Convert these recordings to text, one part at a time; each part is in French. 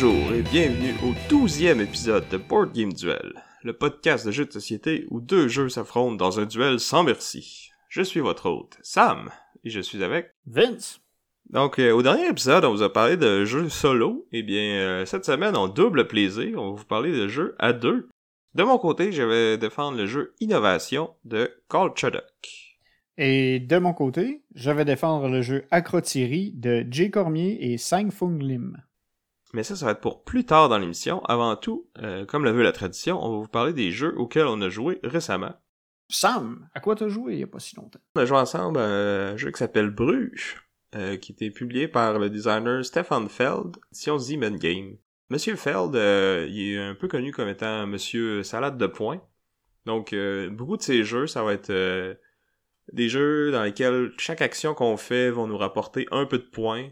Bonjour et bienvenue au douzième épisode de Board Game Duel, le podcast de jeux de société où deux jeux s'affrontent dans un duel sans merci. Je suis votre hôte, Sam, et je suis avec Vince. Donc, euh, au dernier épisode, on vous a parlé de jeux solo. Eh bien, euh, cette semaine, en double plaisir, on va vous parler de jeux à deux. De mon côté, je vais défendre le jeu Innovation de Carl Chuddock. Et de mon côté, je vais défendre le jeu Acrotiri de Jay Cormier et Sang Fung Lim. Mais ça, ça va être pour plus tard dans l'émission. Avant tout, euh, comme le veut la tradition, on va vous parler des jeux auxquels on a joué récemment. Sam, à quoi t'as joué il y a pas si longtemps? On a joué ensemble à un jeu qui s'appelle Bruges, euh, qui était publié par le designer Stefan Feld, édition Zeman Game. Monsieur Feld, euh, il est un peu connu comme étant Monsieur Salade de points. Donc, beaucoup de ces jeux, ça va être des jeux dans lesquels chaque action qu'on fait va nous rapporter un peu de points.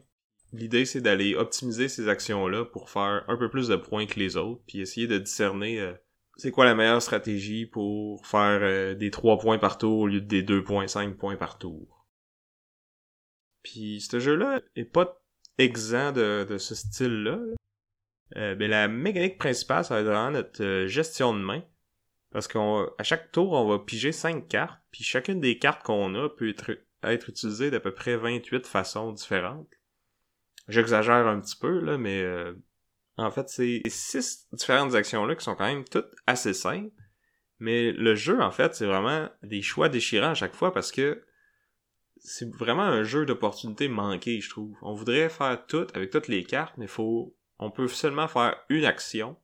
L'idée, c'est d'aller optimiser ces actions-là pour faire un peu plus de points que les autres, puis essayer de discerner euh, c'est quoi la meilleure stratégie pour faire euh, des 3 points par tour au lieu des 2.5 points par tour. Puis ce jeu-là est pas exempt de, de ce style-là. là. Euh, ben, la mécanique principale, ça va être vraiment notre euh, gestion de main. Parce qu'à chaque tour, on va piger 5 cartes, puis chacune des cartes qu'on a peut être, être utilisée d'à peu près 28 façons différentes. J'exagère un petit peu, là, mais euh, en fait, c'est six différentes actions-là qui sont quand même toutes assez simples. Mais le jeu, en fait, c'est vraiment des choix déchirants à chaque fois parce que c'est vraiment un jeu d'opportunités manquées, je trouve. On voudrait faire tout avec toutes les cartes, mais faut, on peut seulement faire une action.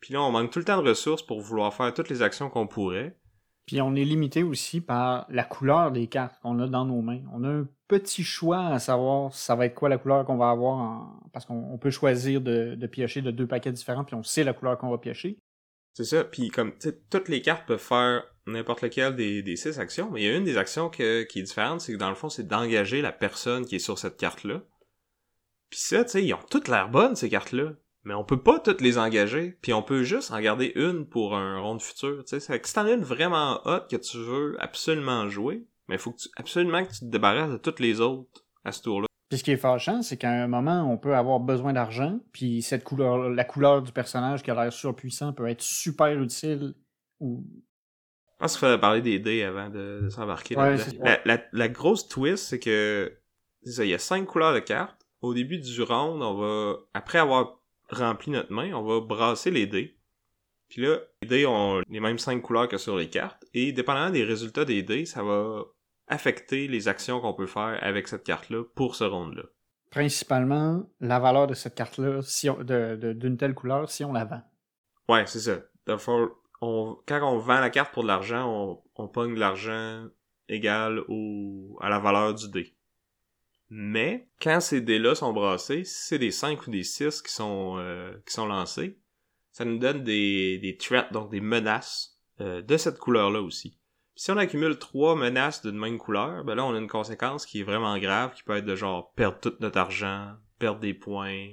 Puis là, on manque tout le temps de ressources pour vouloir faire toutes les actions qu'on pourrait. Puis on est limité aussi par la couleur des cartes qu'on a dans nos mains. On a un petit choix à savoir ça va être quoi la couleur qu'on va avoir parce qu'on on peut choisir de, piocher de deux paquets différents puis on sait la couleur qu'on va piocher. C'est ça, puis comme, toutes les cartes peuvent faire n'importe lequel des, des six actions, mais il y a une des actions qui est différente, c'est que dans le fond, c'est d'engager la personne qui est sur cette carte-là. Puis ça, tu sais, ils ont toutes l'air bonnes, ces cartes-là. Mais on peut pas toutes les engager, puis on peut juste en garder une pour un round futur, tu sais. Si t'en as une vraiment hot que tu veux absolument jouer, mais il faut que tu, absolument que tu te débarrasses de toutes les autres à ce tour-là. Puis ce qui est fâchant, c'est qu'à un moment, on peut avoir besoin d'argent, puis cette couleur, la couleur du personnage qui a l'air surpuissant peut être super utile. Ou... Je pense qu'il fallait parler des dés avant de, de s'embarquer Ouais. La, la, la grosse twist, c'est que ça, il y a cinq couleurs de cartes. Au début du round, on va, après avoir rempli notre main, on va brasser les dés. Puis là, les dés ont les mêmes cinq couleurs que sur les cartes. Et dépendamment des résultats des dés, ça va affecter les actions qu'on peut faire avec cette carte-là pour ce round-là. Principalement, la valeur de cette carte-là, si d'une telle couleur, si on la vend. Ouais, c'est ça. On, quand on vend la carte pour de l'argent, on, on pogne de l'argent égal au, à la valeur du dé. Mais, quand ces dés-là sont brassés, si c'est des 5 ou des 6 qui sont, euh, qui sont lancés, ça nous donne des, des threats, donc des menaces euh, de cette couleur-là aussi. Si on accumule trois menaces d'une même couleur, ben là, on a une conséquence qui est vraiment grave, qui peut être de genre perdre tout notre argent, perdre des points,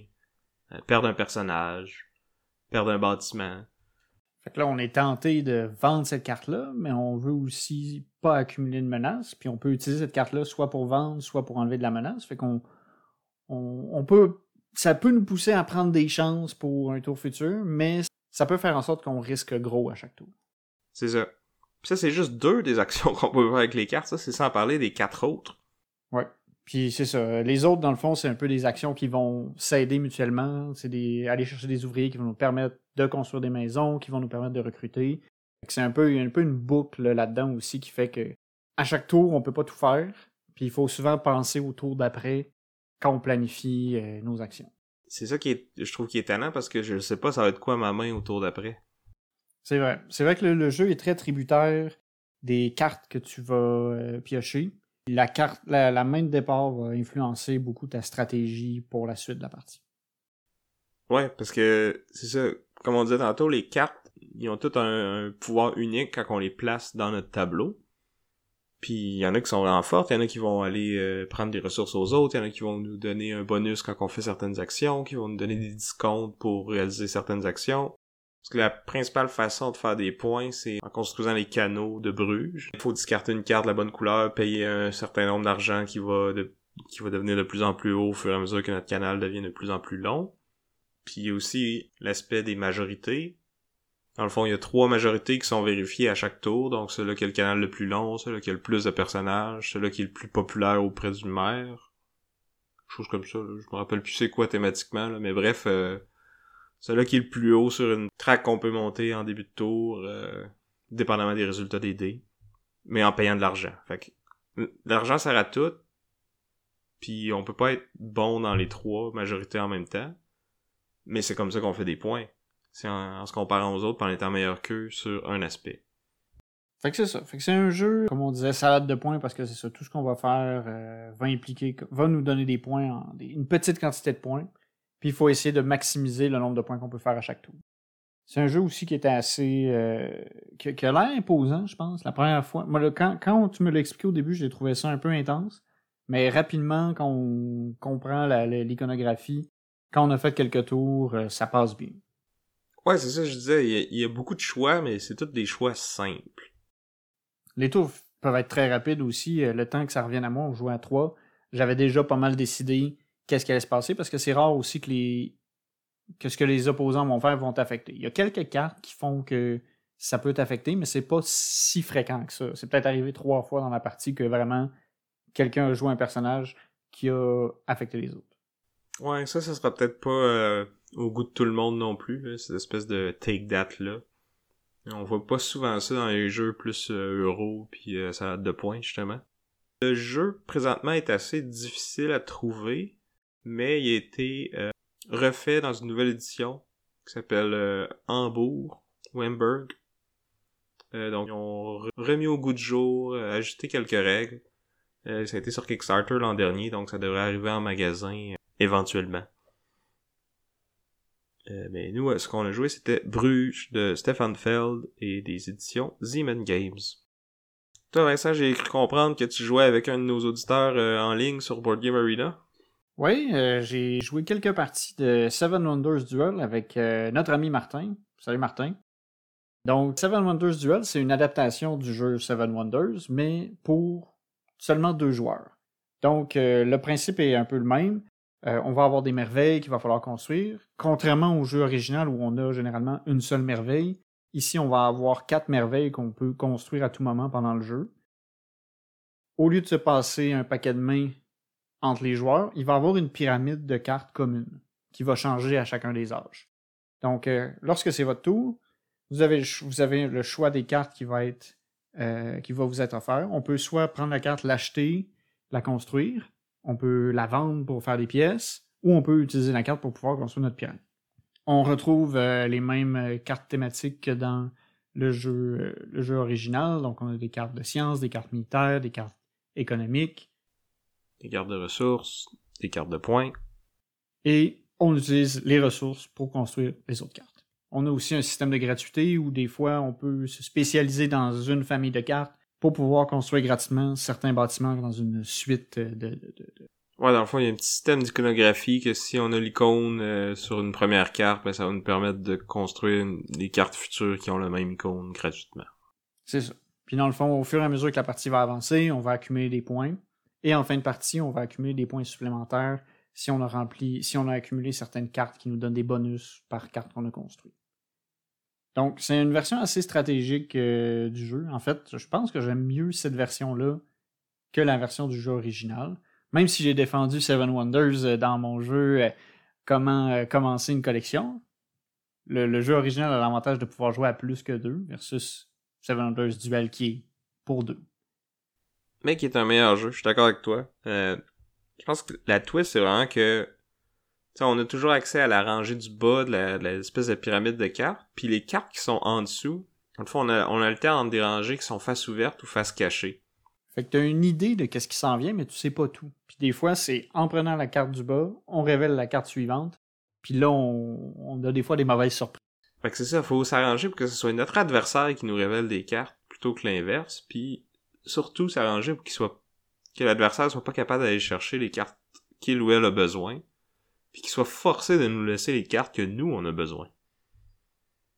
euh, perdre un personnage, perdre un bâtiment. Fait que là, on est tenté de vendre cette carte-là, mais on veut aussi pas accumuler de menaces, puis on peut utiliser cette carte-là soit pour vendre, soit pour enlever de la menace. Fait qu'on on, on peut ça peut nous pousser à prendre des chances pour un tour futur, mais ça peut faire en sorte qu'on risque gros à chaque tour. C'est ça. Puis ça, c'est juste deux des actions qu'on peut faire avec les cartes. Ça, c'est sans parler des quatre autres. Ouais. Puis c'est ça. Les autres, dans le fond, c'est un peu des actions qui vont s'aider mutuellement. C'est des aller chercher des ouvriers qui vont nous permettre de construire des maisons, qui vont nous permettre de recruter. C'est un peu, un une boucle là-dedans aussi qui fait que à chaque tour, on peut pas tout faire. Puis il faut souvent penser au tour d'après quand on planifie euh, nos actions. C'est ça qui est, je trouve qui est étonnant parce que je sais pas ça va être quoi ma main au tour d'après. C'est vrai. C'est vrai que le, le jeu est très tributaire des cartes que tu vas euh, piocher. La carte, la, la main de départ va influencer beaucoup ta stratégie pour la suite de la partie. Ouais, parce que c'est ça, comme on disait tantôt, les cartes ils ont tous un, pouvoir unique quand on les place dans notre tableau. Puis il y en a qui sont vraiment fortes, il y en a qui vont aller euh, prendre des ressources aux autres, il y en a qui vont nous donner un bonus quand on fait certaines actions, qui vont nous donner des discounts pour réaliser certaines actions. Parce que la principale façon de faire des points, c'est en construisant les canaux de Bruges. Il faut discarter une carte de la bonne couleur, payer un certain nombre d'argent qui va qui va devenir de plus en plus haut au fur et à mesure que notre canal devient de plus en plus long. Puis aussi l'aspect des majorités. Dans le fond, il y a trois majorités qui sont vérifiées à chaque tour. Donc, celui qui a le canal le plus long, celui qui a le plus de personnages, celui qui est le plus populaire auprès du maire. Chose comme ça. Je me rappelle plus c'est quoi thématiquement, mais bref, euh, celui qui est le plus haut sur une track qu'on peut monter en début de tour, euh, dépendamment des résultats des dés, mais en payant de l'argent. Fait l'argent sert à tout, puis on peut pas être bon dans les trois majorités en même temps. Mais c'est comme ça qu'on fait des points. C'est en, se comparant aux autres, en étant meilleur qu'eux sur un aspect. Fait que c'est ça. Fait que c'est un jeu, comme on disait, salade de points, parce que c'est ça, tout ce qu'on va faire euh, va impliquer, va nous donner des points, une petite quantité de points. Puis il faut essayer de maximiser le nombre de points qu'on peut faire à chaque tour. C'est un jeu aussi qui était assez. Euh, qui, a l'air imposant, je pense, la première fois. Moi, quand, quand tu me l'as expliqué au début, j'ai trouvé ça un peu intense. Mais rapidement, quand on comprend l'iconographie, quand on a fait quelques tours, euh, ça passe bien. Ouais, c'est ça, je disais, il y, a, beaucoup de choix, mais c'est tous des choix simples. Les tours peuvent être très rapides aussi. Euh, le temps que ça revienne à moi, on jouait à trois. J'avais déjà pas mal décidé qu'est-ce qui allait se passer parce que c'est rare aussi que les que ce que les opposants vont faire vont t'affecter. Il y a quelques cartes qui font que ça peut t'affecter, mais c'est pas si fréquent que ça. C'est peut-être arrivé trois fois dans la partie que vraiment quelqu'un a joué un personnage qui a affecté les autres. Ouais, ça, ça sera peut-être pas euh, au goût de tout le monde non plus, cette espèce de take that là. On voit pas souvent ça dans les jeux plus euh, euro puis euh, ça a de points justement. Le jeu présentement est assez difficile à trouver, mais il a été refait dans une nouvelle édition qui s'appelle Hambourg ou Hamburg. donc ils ont remis au goût de jour, ajouté quelques règles. ça a été sur Kickstarter l'an dernier, donc ça devrait arriver en magasin éventuellement. Euh, mais nous, ce qu'on a joué, c'était Bruges de Stefan Feld et des éditions Zeman Games. Toi, Vincent, j'ai cru comprendre que tu jouais avec un de nos auditeurs euh, en ligne sur Board Game Arena. Oui, euh, j'ai joué quelques parties de Seven Wonders Duel avec notre ami Martin. Salut Martin. Donc, Seven Wonders Duel, c'est une adaptation du jeu Seven Wonders, mais pour seulement deux joueurs. Donc, le principe est un peu le même. Euh, on va avoir des merveilles qu'il va falloir construire. Contrairement au jeu original où on a généralement une seule merveille, ici on va avoir quatre merveilles qu'on peut construire à tout moment pendant le jeu. Au lieu de se passer un paquet de mains entre les joueurs, il va avoir une pyramide de cartes communes qui va changer à chacun des âges. Donc, euh, lorsque c'est votre tour, vous avez, vous avez, le choix des cartes qui va, être, euh, qui va vous être offert. On peut soit prendre la carte, l'acheter, la construire, on peut la vendre pour faire des pièces, ou on peut utiliser la carte pour pouvoir construire notre pyramide. On retrouve euh, les mêmes euh, cartes thématiques que dans le jeu, euh, le jeu original. Donc, on a des cartes de sciences, des cartes militaires, des cartes économiques. Des cartes de ressources, des cartes de points. Et on utilise les ressources pour construire les autres cartes. On a aussi un système de gratuité où des fois on peut se spécialiser dans une famille de cartes pour pouvoir construire gratuitement certains bâtiments dans une suite de, Ouais, dans le fond, il y a un petit système d'iconographie que si on a l'icône euh, sur une première carte, ben, ça va nous permettre de construire des cartes futures qui ont la même icône gratuitement. C'est ça. Puis dans le fond, au fur et à mesure que la partie va avancer, on va accumuler des points. Et en fin de partie, on va accumuler des points supplémentaires si on a rempli, si on a accumulé certaines cartes qui nous donnent des bonus par carte qu'on a construite. Donc, c'est une version assez stratégique euh, du jeu. En fait, je pense que j'aime mieux cette version-là que la version du jeu original. Même si j'ai défendu Seven Wonders euh, dans mon jeu euh, Comment commencer une collection, le, jeu original a l'avantage de pouvoir jouer à plus que deux versus Seven Wonders Duel qui est pour deux. Mais qui est un meilleur jeu, je suis d'accord avec toi. je pense que la twist, c'est vraiment que on a toujours accès à la rangée du bas de l'espèce de pyramide de cartes. Puis les cartes qui sont en dessous, en fait, on a, on a le temps entre des rangées qui sont face ouverte ou face cachée. Fait que t'as une idée de qu'est-ce qui s'en vient, mais tu sais pas tout. Puis des fois, c'est en prenant la carte du bas, on révèle la carte suivante. Puis là, on, a des fois des mauvaises surprises. Fait que c'est ça, faut s'arranger pour que ce soit notre adversaire qui nous révèle des cartes plutôt que l'inverse, puis surtout s'arranger pour qu'il soit que l'adversaire soit pas capable d'aller chercher les cartes qu'il ou elle a besoin, puis qu'il soit forcé de nous laisser les cartes que nous on a besoin.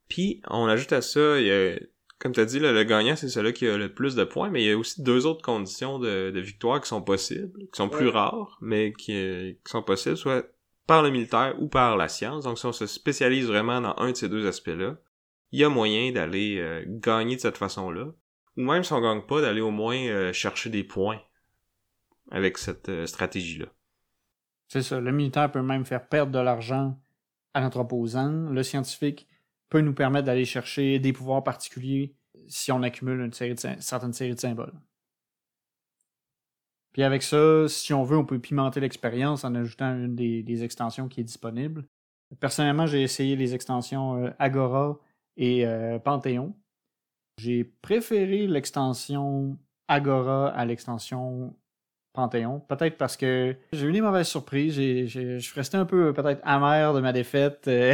Puis on ajoute à ça, il y a, comme tu as dit, le gagnant c'est celui qui a le plus de points, mais il y a aussi deux autres conditions de, victoire qui sont possibles, qui sont plus rares, mais qui, qui sont possibles, soit par le militaire ou par la science. Donc si on se spécialise vraiment dans un de ces deux aspects-là, il y a moyen d'aller euh, gagner de cette façon-là. Ou même si on gagne pas, d'aller au moins euh, chercher des points avec cette euh, stratégie-là. C'est ça. Le militaire peut même faire perdre de l'argent à notre opposant. Le scientifique peut nous permettre d'aller chercher des pouvoirs particuliers si on accumule une, série de, certaine série de symboles. Puis avec ça, si on veut, on peut pimenter l'expérience en ajoutant une des, extensions qui est disponible. Personnellement, j'ai essayé les extensions euh, Agora et euh, Panthéon. J'ai préféré l'extension Agora à l'extension Panthéon. Peut-être parce que j'ai eu des mauvaises surprises. Je suis resté un peu peut-être amer de ma défaite. Euh,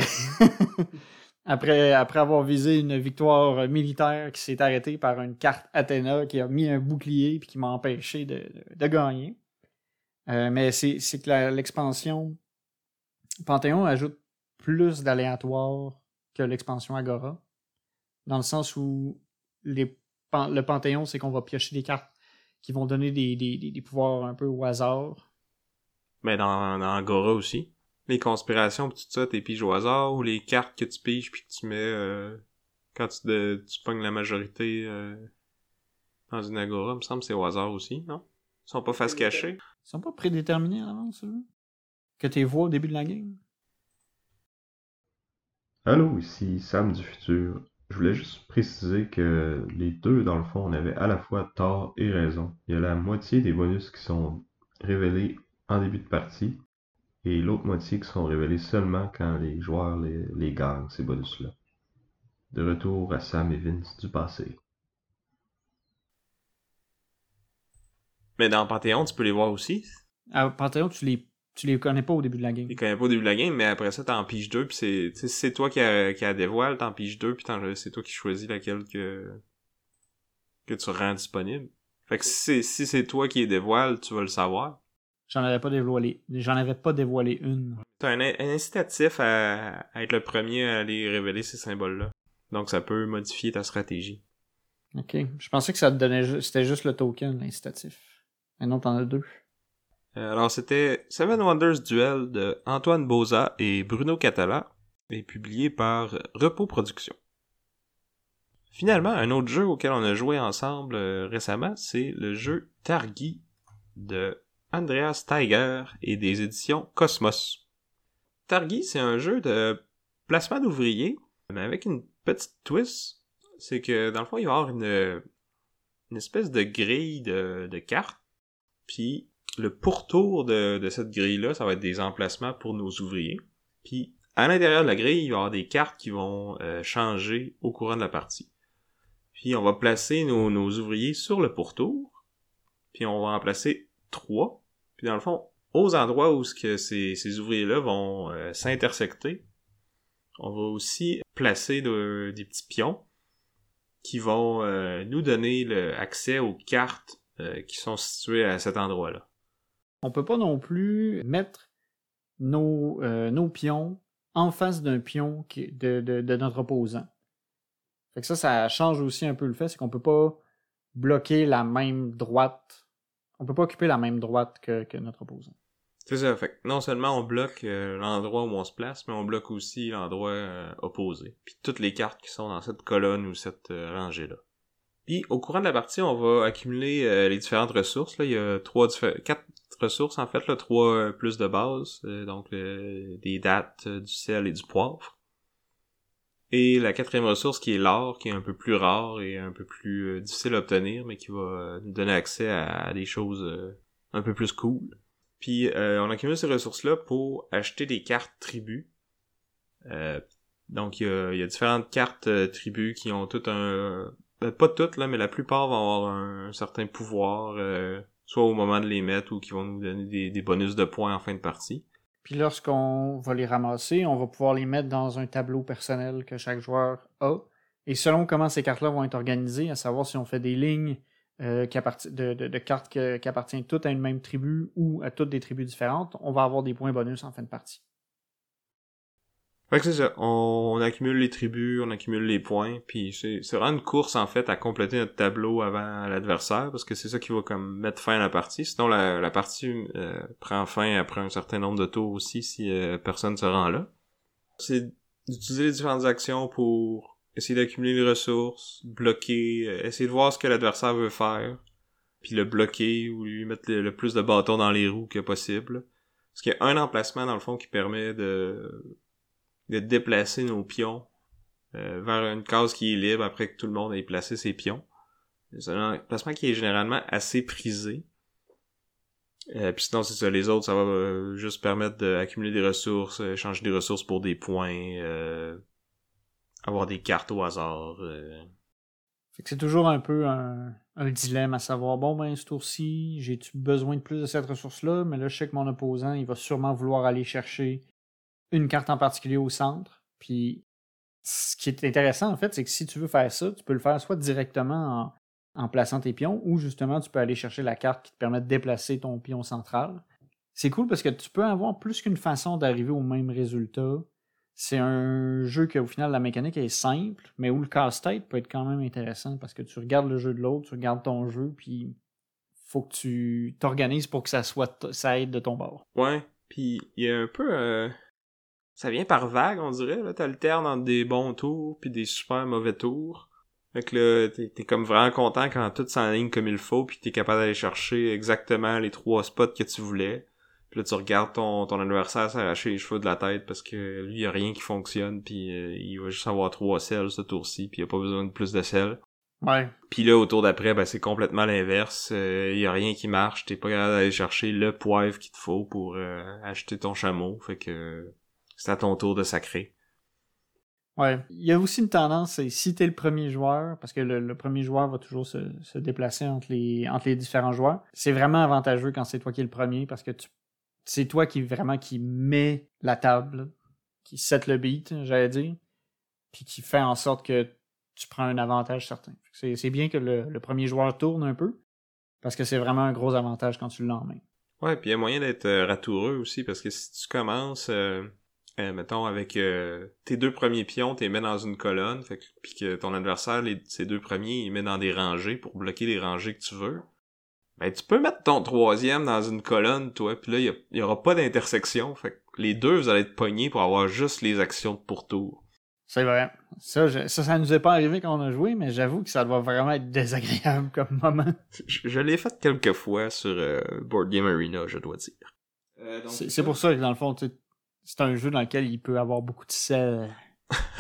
après, avoir visé une victoire militaire qui s'est arrêtée par une carte Athéna qui a mis un bouclier et qui m'a empêché de, gagner. Euh, mais c'est que l'expansion Panthéon ajoute plus d'aléatoire que l'expansion Agora. Dans le sens où le Panthéon, c'est qu'on va piocher des cartes qui vont donner des, pouvoirs un peu au hasard. Mais dans, dans Agora aussi. Les conspirations pis tout ça, t'es piges au hasard, ou les cartes que tu piges puis que tu mets euh, quand tu, de, tu pognes la majorité euh, dans une Agora, me semble que c'est au hasard aussi, non? Ils sont pas face cachée. Ils sont pas prédéterminés à l'avance, Que tu vois au début de la game? Allô, ici Sam du futur. Je voulais juste préciser que les deux, dans le fond, on avait à la fois tort et raison. Il y a la moitié des bonus qui sont révélés en début de partie et l'autre moitié qui sont révélés seulement quand les joueurs les, gagnent, ces bonus-là. De retour à Sam et Vince du passé. Mais dans Panthéon, tu peux les voir aussi. À Panthéon, tu les tu les connais pas au début de la game. Tu les connais pas au début de la game, mais après ça, t'en piges deux, puis c'est, c'est toi qui a, qui a dévoile, t'en piges deux, puis c'est toi qui choisis laquelle que, que tu rends disponible. Fait que si c'est, si toi qui les dévoile, tu vas le savoir. J'en avais pas dévoilé, j'en avais pas dévoilé une. T'as un, incitatif à, être le premier à aller révéler ces symboles-là. Donc ça peut modifier ta stratégie. Ok. Je pensais que ça te donnait, c'était juste le token, l'incitatif. Mais non, t'en as deux. Euh, alors c'était Seven Wonders Duel de Antoine Boza et Bruno Catala et publié par Repos Productions. Finalement, un autre jeu auquel on a joué ensemble euh, récemment, c'est le jeu Targi de Andreas Tiger et des éditions Cosmos. Targi, c'est un jeu de placement d'ouvriers, mais avec une petite twist. C'est que dans le fond, il va y avoir une, espèce de grille de, de cartes, puis le pourtour de, cette grille-là, ça va être des emplacements pour nos ouvriers. Puis à l'intérieur de la grille, il va y avoir des cartes qui vont euh, changer au courant de la partie. Puis on va placer nos, ouvriers sur le pourtour. Puis on va en placer trois. Puis dans le fond, aux endroits où ce que ces, ces ouvriers-là vont euh, s'intersecter, on va aussi placer des petits pions qui vont euh, nous donner le accès aux cartes qui sont situées à cet endroit-là on peut pas non plus mettre nos, euh, pions en face d'un pion de, notre opposant. Fait que ça, ça change aussi un peu le fait, c'est qu'on peut pas bloquer la même droite. On peut pas occuper la même droite que, que notre opposant. C'est ça, fait non seulement on bloque euh, l'endroit où on se place, mais on bloque aussi l'endroit euh, opposé. Puis toutes les cartes qui sont dans cette colonne ou cette rangée-là. Puis au courant de la partie, on va accumuler les différentes ressources. Là. Il y a trois quatre ressources, en fait, là, trois euh, plus de base, euh, donc des dates, euh, du sel et du poivre. Et la quatrième ressource qui est l'or, qui est un peu plus rare et un peu plus difficile à obtenir, mais qui va nous donner accès à, des choses un peu plus cool. Puis on accumule ces ressources-là pour acheter des cartes tribus. donc il y a, différentes cartes tribus qui ont toutes un... Ben, pas toutes, là, mais la plupart vont avoir un, certain pouvoir soit au moment de les mettre ou qui vont nous donner des, bonus de points en fin de partie. Puis lorsqu'on va les ramasser, on va pouvoir les mettre dans un tableau personnel que chaque joueur a. Et selon comment ces cartes-là vont être organisées, à savoir si on fait des lignes euh, de, cartes qui appartiennent toutes à une même tribu ou à toutes des tribus différentes, on va avoir des points bonus en fin de partie. Fait que c'est ça. On, accumule les tribus, on accumule les points, puis c'est, vraiment une course en fait à compléter notre tableau avant l'adversaire, parce que c'est ça qui va comme mettre fin à la partie. Sinon la, la partie euh, prend fin après un certain nombre de tours aussi si euh, personne se rend là. C'est d'utiliser les différentes actions pour essayer d'accumuler les ressources, bloquer, euh, essayer de voir ce que l'adversaire veut faire, puis le bloquer ou lui mettre le, le plus de bâtons dans les roues que possible. Parce qu'il y a un emplacement dans le fond qui permet de de déplacer nos pions euh, vers une case qui est libre après que tout le monde ait placé ses pions. C'est un placement qui est généralement assez prisé. Euh, puis sinon, c'est ça, les autres, ça va euh, juste permettre d'accumuler des ressources, échanger des ressources pour des points, avoir des cartes au hasard. c'est toujours un peu un, un, dilemme à savoir, bon ben ce tour-ci, j'ai-tu besoin de plus de cette ressource-là, mais là je sais que mon opposant, il va sûrement vouloir aller chercher une carte en particulier au centre. Puis ce qui est intéressant, en fait, c'est que si tu veux faire ça, tu peux le faire soit directement en, plaçant tes pions, ou justement, tu peux aller chercher la carte qui te permet de déplacer ton pion central. C'est cool parce que tu peux avoir plus qu'une façon d'arriver au même résultat. C'est un jeu qui, au final, la mécanique est simple, mais où le casse-tête peut être quand même intéressant parce que tu regardes le jeu de l'autre, tu regardes ton jeu, puis faut que tu t'organises pour que ça soit ça aide de ton bord. Ouais, puis il y a un peu euh, ça vient par vague, on dirait. Là, t'alternes entre des bons tours puis des super mauvais tours. Fait que là, t'es, t'es comme vraiment content quand tout s'enligne comme il faut puis t'es capable d'aller chercher exactement les trois spots que tu voulais. Puis là, tu regardes ton, ton adversaire s'arracher les cheveux de la tête parce que lui, y a rien qui fonctionne puis euh, il va juste avoir trois selles ce tour-ci puis il a pas besoin de plus de selles. Ouais. Puis là, au tour d'après, ben, c'est complètement l'inverse. Il euh, y a rien qui marche. T'es pas capable d'aller chercher le poivre qu'il te faut pour euh, acheter ton chameau. Fait que c'est à ton tour de sacrer. Ouais. Il y a aussi une tendance, c'est si t'es le premier joueur, parce que le, premier joueur va toujours se, déplacer entre les, entre les différents joueurs, c'est vraiment avantageux quand c'est toi qui es le premier, parce que c'est toi qui vraiment qui met la table, qui set le beat, j'allais dire, puis qui fait en sorte que tu prends un avantage certain. C'est bien que le, premier joueur tourne un peu, parce que c'est vraiment un gros avantage quand tu l'emmènes. Ouais, puis il y a moyen d'être euh, ratoureux aussi, parce que si tu commences... Euh, euh, mettons avec euh, tes deux premiers pions, tu les mets dans une colonne, fait que, puis que ton adversaire, les, ses deux premiers, il met dans des rangées pour bloquer les rangées que tu veux. Ben tu peux mettre ton troisième dans une colonne, toi, puis là, il y, aura pas d'intersection, fait que les deux, vous allez être pognés pour avoir juste les actions de pourtour. C'est vrai. Ça, ça, ça nous est pas arrivé quand on a joué, mais j'avoue que ça doit vraiment être désagréable comme moment. Je, l'ai fait quelques fois sur euh, Board Game Arena, je dois dire. c'est pour ça que dans le fond, tu c'est un jeu dans lequel il peut avoir beaucoup de sel.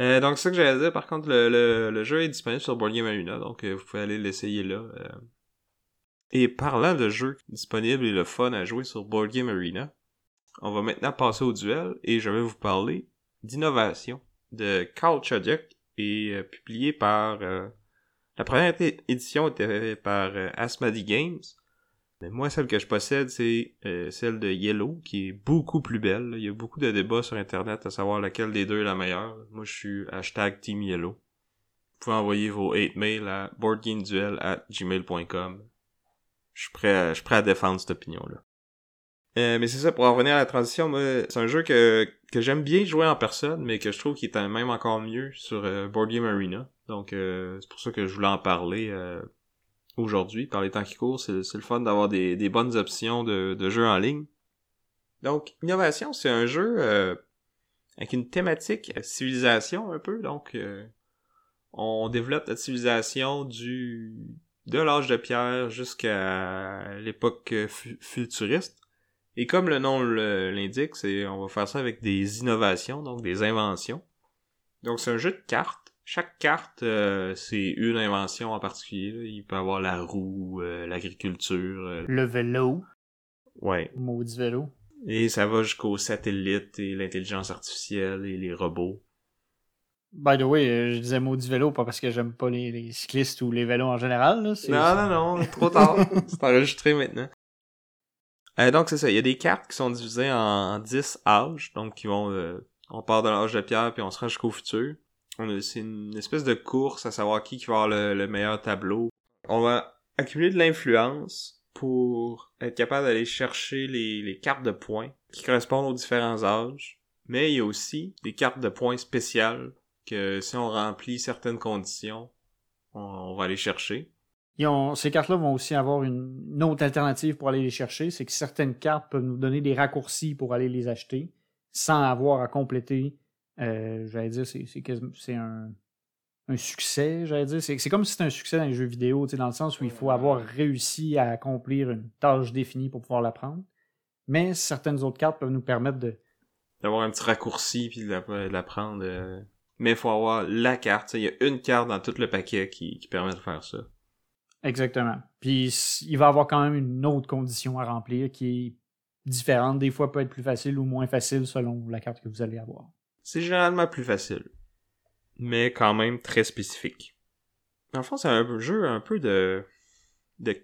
euh, donc, c'est ça que j'allais dire. Par contre, le, le, jeu est disponible sur Board Game Arena, donc euh, vous pouvez aller l'essayer là. Euh. Et parlant de jeux disponibles et le fun à jouer sur Board Game Arena, on va maintenant passer au duel et je vais vous parler d'innovation de Carl Choduk et publié par... la première édition était par Asmadi Games mais moi, celle que je possède, c'est euh, celle de Yellow, qui est beaucoup plus belle. Il y a beaucoup de débats sur Internet à savoir laquelle des deux est la meilleure. Moi, je suis hashtag Team Yellow. Vous pouvez envoyer vos hate mails à boardgameduel. Je suis prêt à, je suis prêt à défendre cette opinion-là. Euh, mais c'est ça, pour en revenir à la transition, c'est un jeu que, que j'aime bien jouer en personne, mais que je trouve qu'il est même encore mieux sur euh, Board Game Arena. Donc, c'est pour ça que je voulais en parler aujourd'hui, par les temps qui courent, c'est le fun d'avoir des, bonnes options de, jeux en ligne. Donc, Innovation, c'est un jeu euh, avec une thématique civilisation un peu. Donc, euh, on développe notre civilisation du de l'âge de pierre jusqu'à l'époque futuriste. Et comme le nom l'indique, on va faire ça avec des innovations, donc des inventions. Donc c'est un jeu de cartes chaque carte, euh, c'est une invention en particulier. Il peut avoir la roue, euh, l'agriculture. Euh. Le vélo. Ouais. Maudit vélo. Et ça va jusqu'aux satellites et l'intelligence artificielle et les robots. By the way, je disais maudit vélo pas parce que j'aime pas les, cyclistes ou les vélos en général. non, non, non, trop tard. c'est enregistré maintenant. Euh, donc c'est ça, il y a des cartes qui sont divisées en 10 âges, donc qui vont euh, on part de l'âge de pierre puis on se rend jusqu'au futur. C'est une espèce de course à savoir qui, va avoir le, meilleur tableau. On va accumuler de l'influence pour être capable d'aller chercher les, cartes de points qui correspondent aux différents âges. Mais il y a aussi des cartes de points spéciales que si on remplit certaines conditions, on, va aller chercher. ces cartes-là vont aussi avoir une, autre alternative pour aller les chercher, c'est que certaines cartes peuvent nous donner des raccourcis pour aller les acheter sans avoir à compléter. Euh, j'allais dire, c'est un, un succès, j'allais dire. C'est comme si c'était un succès dans les jeux vidéo, dans le sens où il faut avoir réussi à accomplir une tâche définie pour pouvoir la prendre. Mais certaines autres cartes peuvent nous permettre de. D'avoir un petit raccourci puis de la, prendre. Euh, mais il faut avoir la carte. Il y a une carte dans tout le paquet qui, qui permet de faire ça. Exactement. Puis il va avoir quand même une autre condition à remplir qui est différente. Des fois, peut être plus facile ou moins facile selon la carte que vous allez avoir. C'est généralement plus facile. Mais quand même très spécifique. Dans le fond, c'est un jeu un peu de,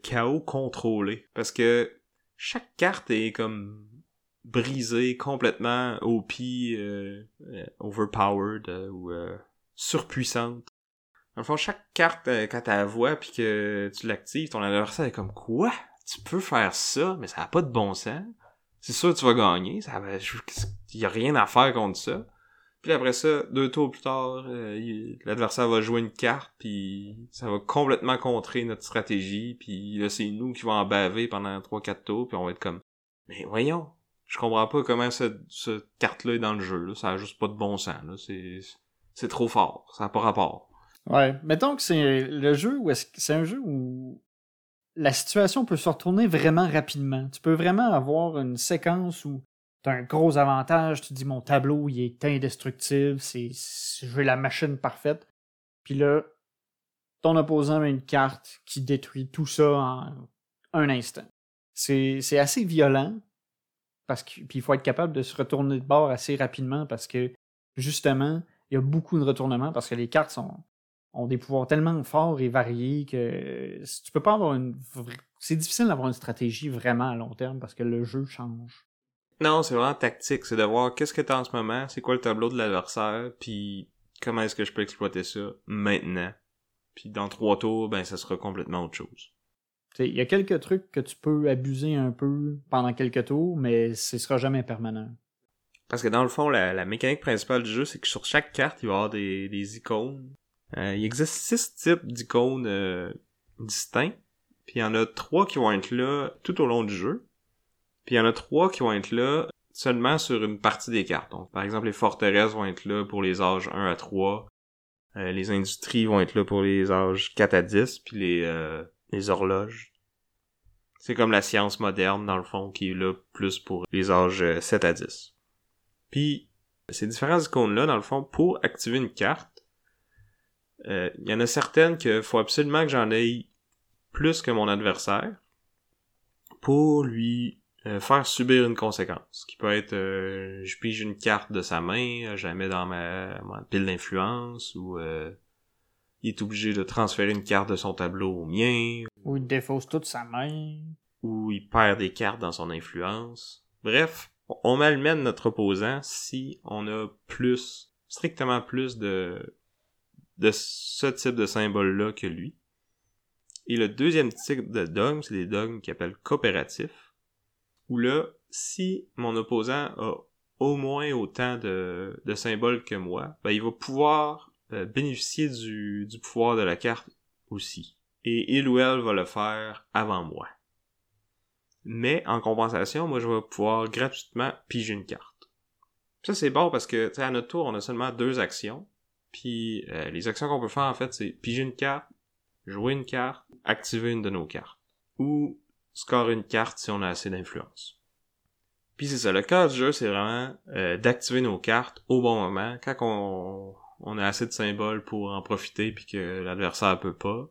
chaos contrôlé. Parce que chaque carte est comme brisée complètement OP, euh, euh, overpowered euh, ou surpuissante. Dans le fond, chaque carte, quand tu la vois puis que tu l'actives, ton adversaire est comme quoi? Tu peux faire ça, mais ça n'a pas de bon sens. C'est sûr que tu vas gagner. Il y a rien à faire contre ça. Puis après ça, deux tours plus tard, l'adversaire va jouer une carte, puis ça va complètement contrer notre stratégie, puis là, c'est nous qui vont en baver pendant 3-4 tours, puis on va être comme, mais voyons, je comprends pas comment cette, carte-là est dans le jeu. Ça a juste pas de bon sens. C'est, c'est trop fort. Ça n'a pas rapport. Ouais. Mettons que c'est le jeu où est-ce que c'est un jeu où la situation peut se retourner vraiment rapidement. Tu peux vraiment avoir une séquence où un gros avantage. Tu dis mon tableau il est indestructible. C'est, j'ai la machine parfaite. Puis là, ton opposant a une carte qui détruit tout ça en un instant. C'est, c'est assez violent, parce que, puis il faut être capable de se retourner de bord assez rapidement parce que justement, il y a beaucoup de retournements parce que les cartes ont des pouvoirs tellement forts et variés que tu peux pas avoir une. C'est difficile d'avoir une stratégie vraiment à long terme parce que le jeu change. Non, c'est vraiment tactique. C'est de voir qu'est-ce que tu as en ce moment, c'est quoi le tableau de l'adversaire, puis comment est-ce que je peux exploiter ça maintenant. Puis dans trois tours, ben ça sera complètement autre chose. Il y a quelques trucs que tu peux abuser un peu pendant quelques tours, mais ce sera jamais permanent. Parce que dans le fond, la, mécanique principale du jeu, c'est que sur chaque carte, il va y avoir des, icônes. Euh, il existe six types d'icônes euh, distincts. Puis il y en a trois qui vont être là tout au long du jeu. Puis il y en a trois qui vont être là seulement sur une partie des cartes. Donc, par exemple, les forteresses vont être là pour les âges 1 à 3. Euh, les industries vont être là pour les âges 4 à 10. Puis les, les horloges. C'est comme la science moderne, dans le fond, qui est là plus pour les âges 7 euh, à 10. Puis, ces différentes icônes-là, dans le fond, pour activer une carte, euh, il y en a certaines qu'il faut absolument que j'en aie plus que mon adversaire pour lui euh, faire subir une conséquence. Qui peut être, je pige une carte de sa main, je la mets dans ma, ma pile d'influence, ou il est obligé de transférer une carte de son tableau au mien. Ou il défausse toute sa main. Ou il perd des cartes dans son influence. Bref, on malmène notre opposant si on a plus, strictement plus de, de ce type de symbole-là que lui. Et le deuxième type de dogme, c'est des dogmes qui appellent coopératifs. Où là, si mon opposant a au moins autant de, de symboles que moi, ben il va pouvoir euh, bénéficier du, du pouvoir de la carte aussi. Et il ou elle va le faire avant moi. Mais en compensation, moi je vais pouvoir gratuitement piger une carte. ça c'est bon parce que à notre tour, on a seulement deux actions. Puis euh, les actions qu'on peut faire en fait, c'est piger une carte, jouer une carte, activer une de nos cartes. Ou scorer une carte si on a assez d'influence. Puis c'est ça, le cas du jeu, c'est vraiment euh, d'activer nos cartes au bon moment, quand on, on a assez de symboles pour en profiter puis que l'adversaire peut pas.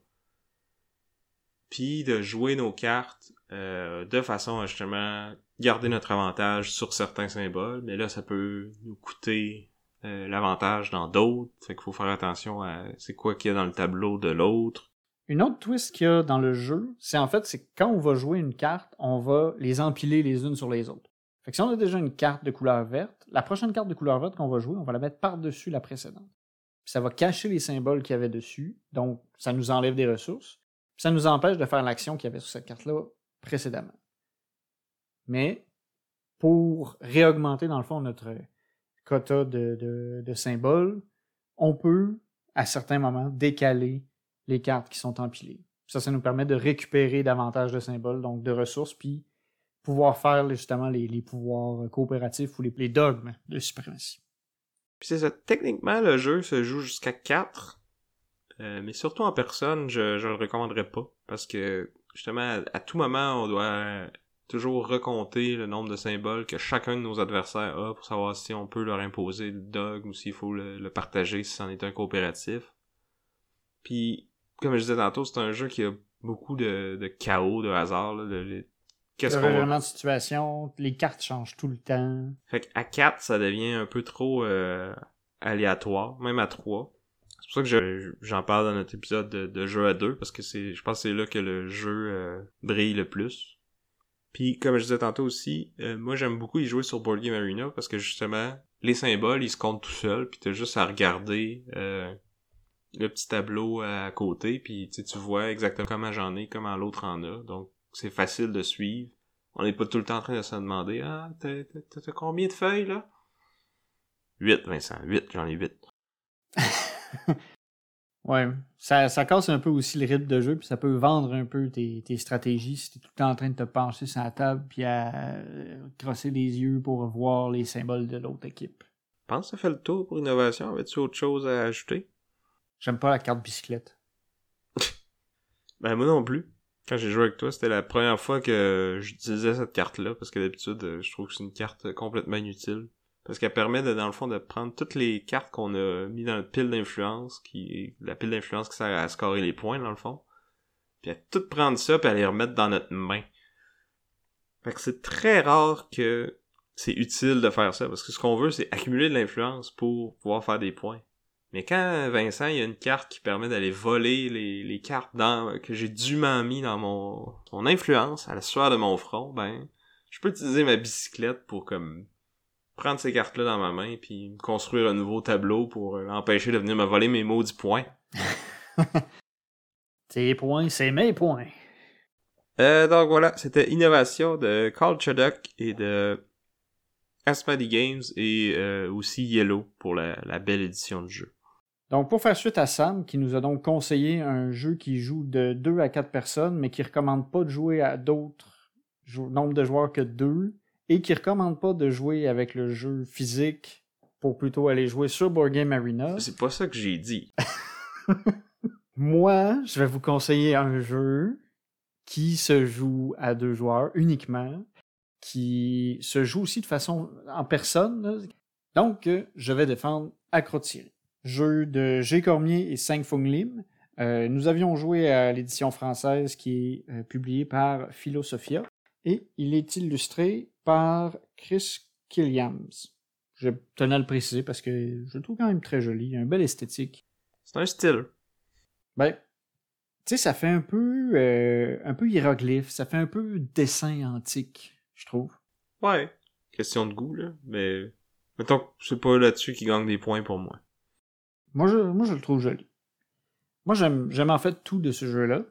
Puis de jouer nos cartes euh, de façon à justement garder notre avantage sur certains symboles, mais là ça peut nous coûter euh, l'avantage dans d'autres, fait qu'il faut faire attention à c'est quoi qu'il y a dans le tableau de l'autre. Une autre twist qu'il y a dans le jeu, c'est en fait, c'est quand on va jouer une carte, on va les empiler les unes sur les autres. Fait que si on a déjà une carte de couleur verte, la prochaine carte de couleur verte qu'on va jouer, on va la mettre par-dessus la précédente. Ça va cacher les symboles qu'il y avait dessus, donc ça nous enlève des ressources. Ça nous empêche de faire l'action qu'il y avait sur cette carte-là précédemment. Mais pour réaugmenter dans le fond notre quota de symboles, on peut à certains moments décaler les cartes qui sont empilées. Ça, ça nous permet de récupérer davantage de symboles, donc de ressources, puis pouvoir faire justement les, pouvoirs coopératifs ou les, les dogmes de suprématie. Puis c'est ça, techniquement, le jeu se joue jusqu'à 4, euh, mais surtout en personne, je, je le recommanderais pas, parce que justement, à, tout moment, on doit toujours recompter le nombre de symboles que chacun de nos adversaires a pour savoir si on peut leur imposer le dogme ou s'il faut le, le partager si c'en est un coopératif. Puis comme je disais tantôt, c'est un jeu qui a beaucoup de, de chaos, de hasard. Là, de, qu'est-ce qu'on vraiment de situation, les cartes changent tout le temps. Fait qu'à 4, ça devient un peu trop euh, aléatoire, même à 3. C'est pour ça que je, j'en parle dans notre épisode de, de, jeu à 2, parce que c'est je pense que c'est là que le jeu euh, brille le plus. Puis comme je disais tantôt aussi, euh, moi j'aime beaucoup y jouer sur Board Game Arena parce que justement, les symboles, ils se comptent tout seuls, puis t'as juste à regarder le petit tableau à côté, puis tu vois exactement comment j'en ai, comment l'autre en a. Donc, c'est facile de suivre. On n'est pas tout le temps en train de se demander Ah, t'as combien de feuilles là? 8, Vincent, 8, j'en ai 8. ouais, ça, ça casse un peu aussi le rythme de jeu, puis ça peut vendre un peu tes, tes stratégies si t'es tout le temps en train de te pencher sur la table, puis à euh, crosser les yeux pour voir les symboles de l'autre équipe. Je pense que ça fait le tour pour innovation. Avais-tu autre chose à ajouter? J'aime pas la carte bicyclette. ben moi non plus. Quand j'ai joué avec toi, c'était la première fois que j'utilisais cette carte-là, parce que d'habitude, euh, je trouve que c'est une carte complètement inutile. Parce qu'elle permet, dans le fond, de prendre toutes les cartes qu'on a mis dans notre pile d'influence, qui la pile d'influence qui sert à scorer les points, dans le fond. Puis à tout prendre ça, puis à les remettre dans notre main. Fait que c'est très rare que c'est utile de faire ça, parce que ce qu'on veut, c'est accumuler de l'influence pour pouvoir faire des points. Mais quand Vincent, il y a une carte qui permet d'aller voler les, les cartes dans, que j'ai dûment mis dans mon, mon influence à la sueur de mon front, ben, je peux utiliser ma bicyclette pour comme prendre ces cartes-là dans ma main puis construire un nouveau tableau pour l'empêcher de venir me voler mes maudits points. Tes points, c'est mes points. Euh, donc voilà, c'était Innovation de Carl Chuddock et de Asmodee Games et euh, aussi Yellow pour la, la belle édition du jeu. Donc, pour faire suite à Sam, qui nous a donc conseillé un jeu qui joue de 2 à 4 personnes, mais qui ne recommande pas de jouer à d'autres nombres de joueurs que 2, et qui ne recommande pas de jouer avec le jeu physique pour plutôt aller jouer sur Board Game Arena. C'est pas ça que j'ai dit. Moi, je vais vous conseiller un jeu qui se joue à deux joueurs uniquement, qui se joue aussi de façon en personne. Donc, je vais défendre Acrotiri jeu de G. Cormier et Sang Fung Lim. Euh, nous avions joué à l'édition française qui est euh, publiée par Philosophia et il est illustré par Chris Killiams. Je tenais à le préciser parce que je le trouve quand même très joli, il a un bel esthétique. C'est un style. Ben, tu sais, ça fait un peu, euh, un peu hiéroglyphe, ça fait un peu dessin antique, je trouve. Ouais, question de goût, là, mais mettons que c'est pas là-dessus qui gagne des points pour moi. Moi, je, le trouve joli. Moi, j'aime, j'aime en fait tout de ce jeu-là.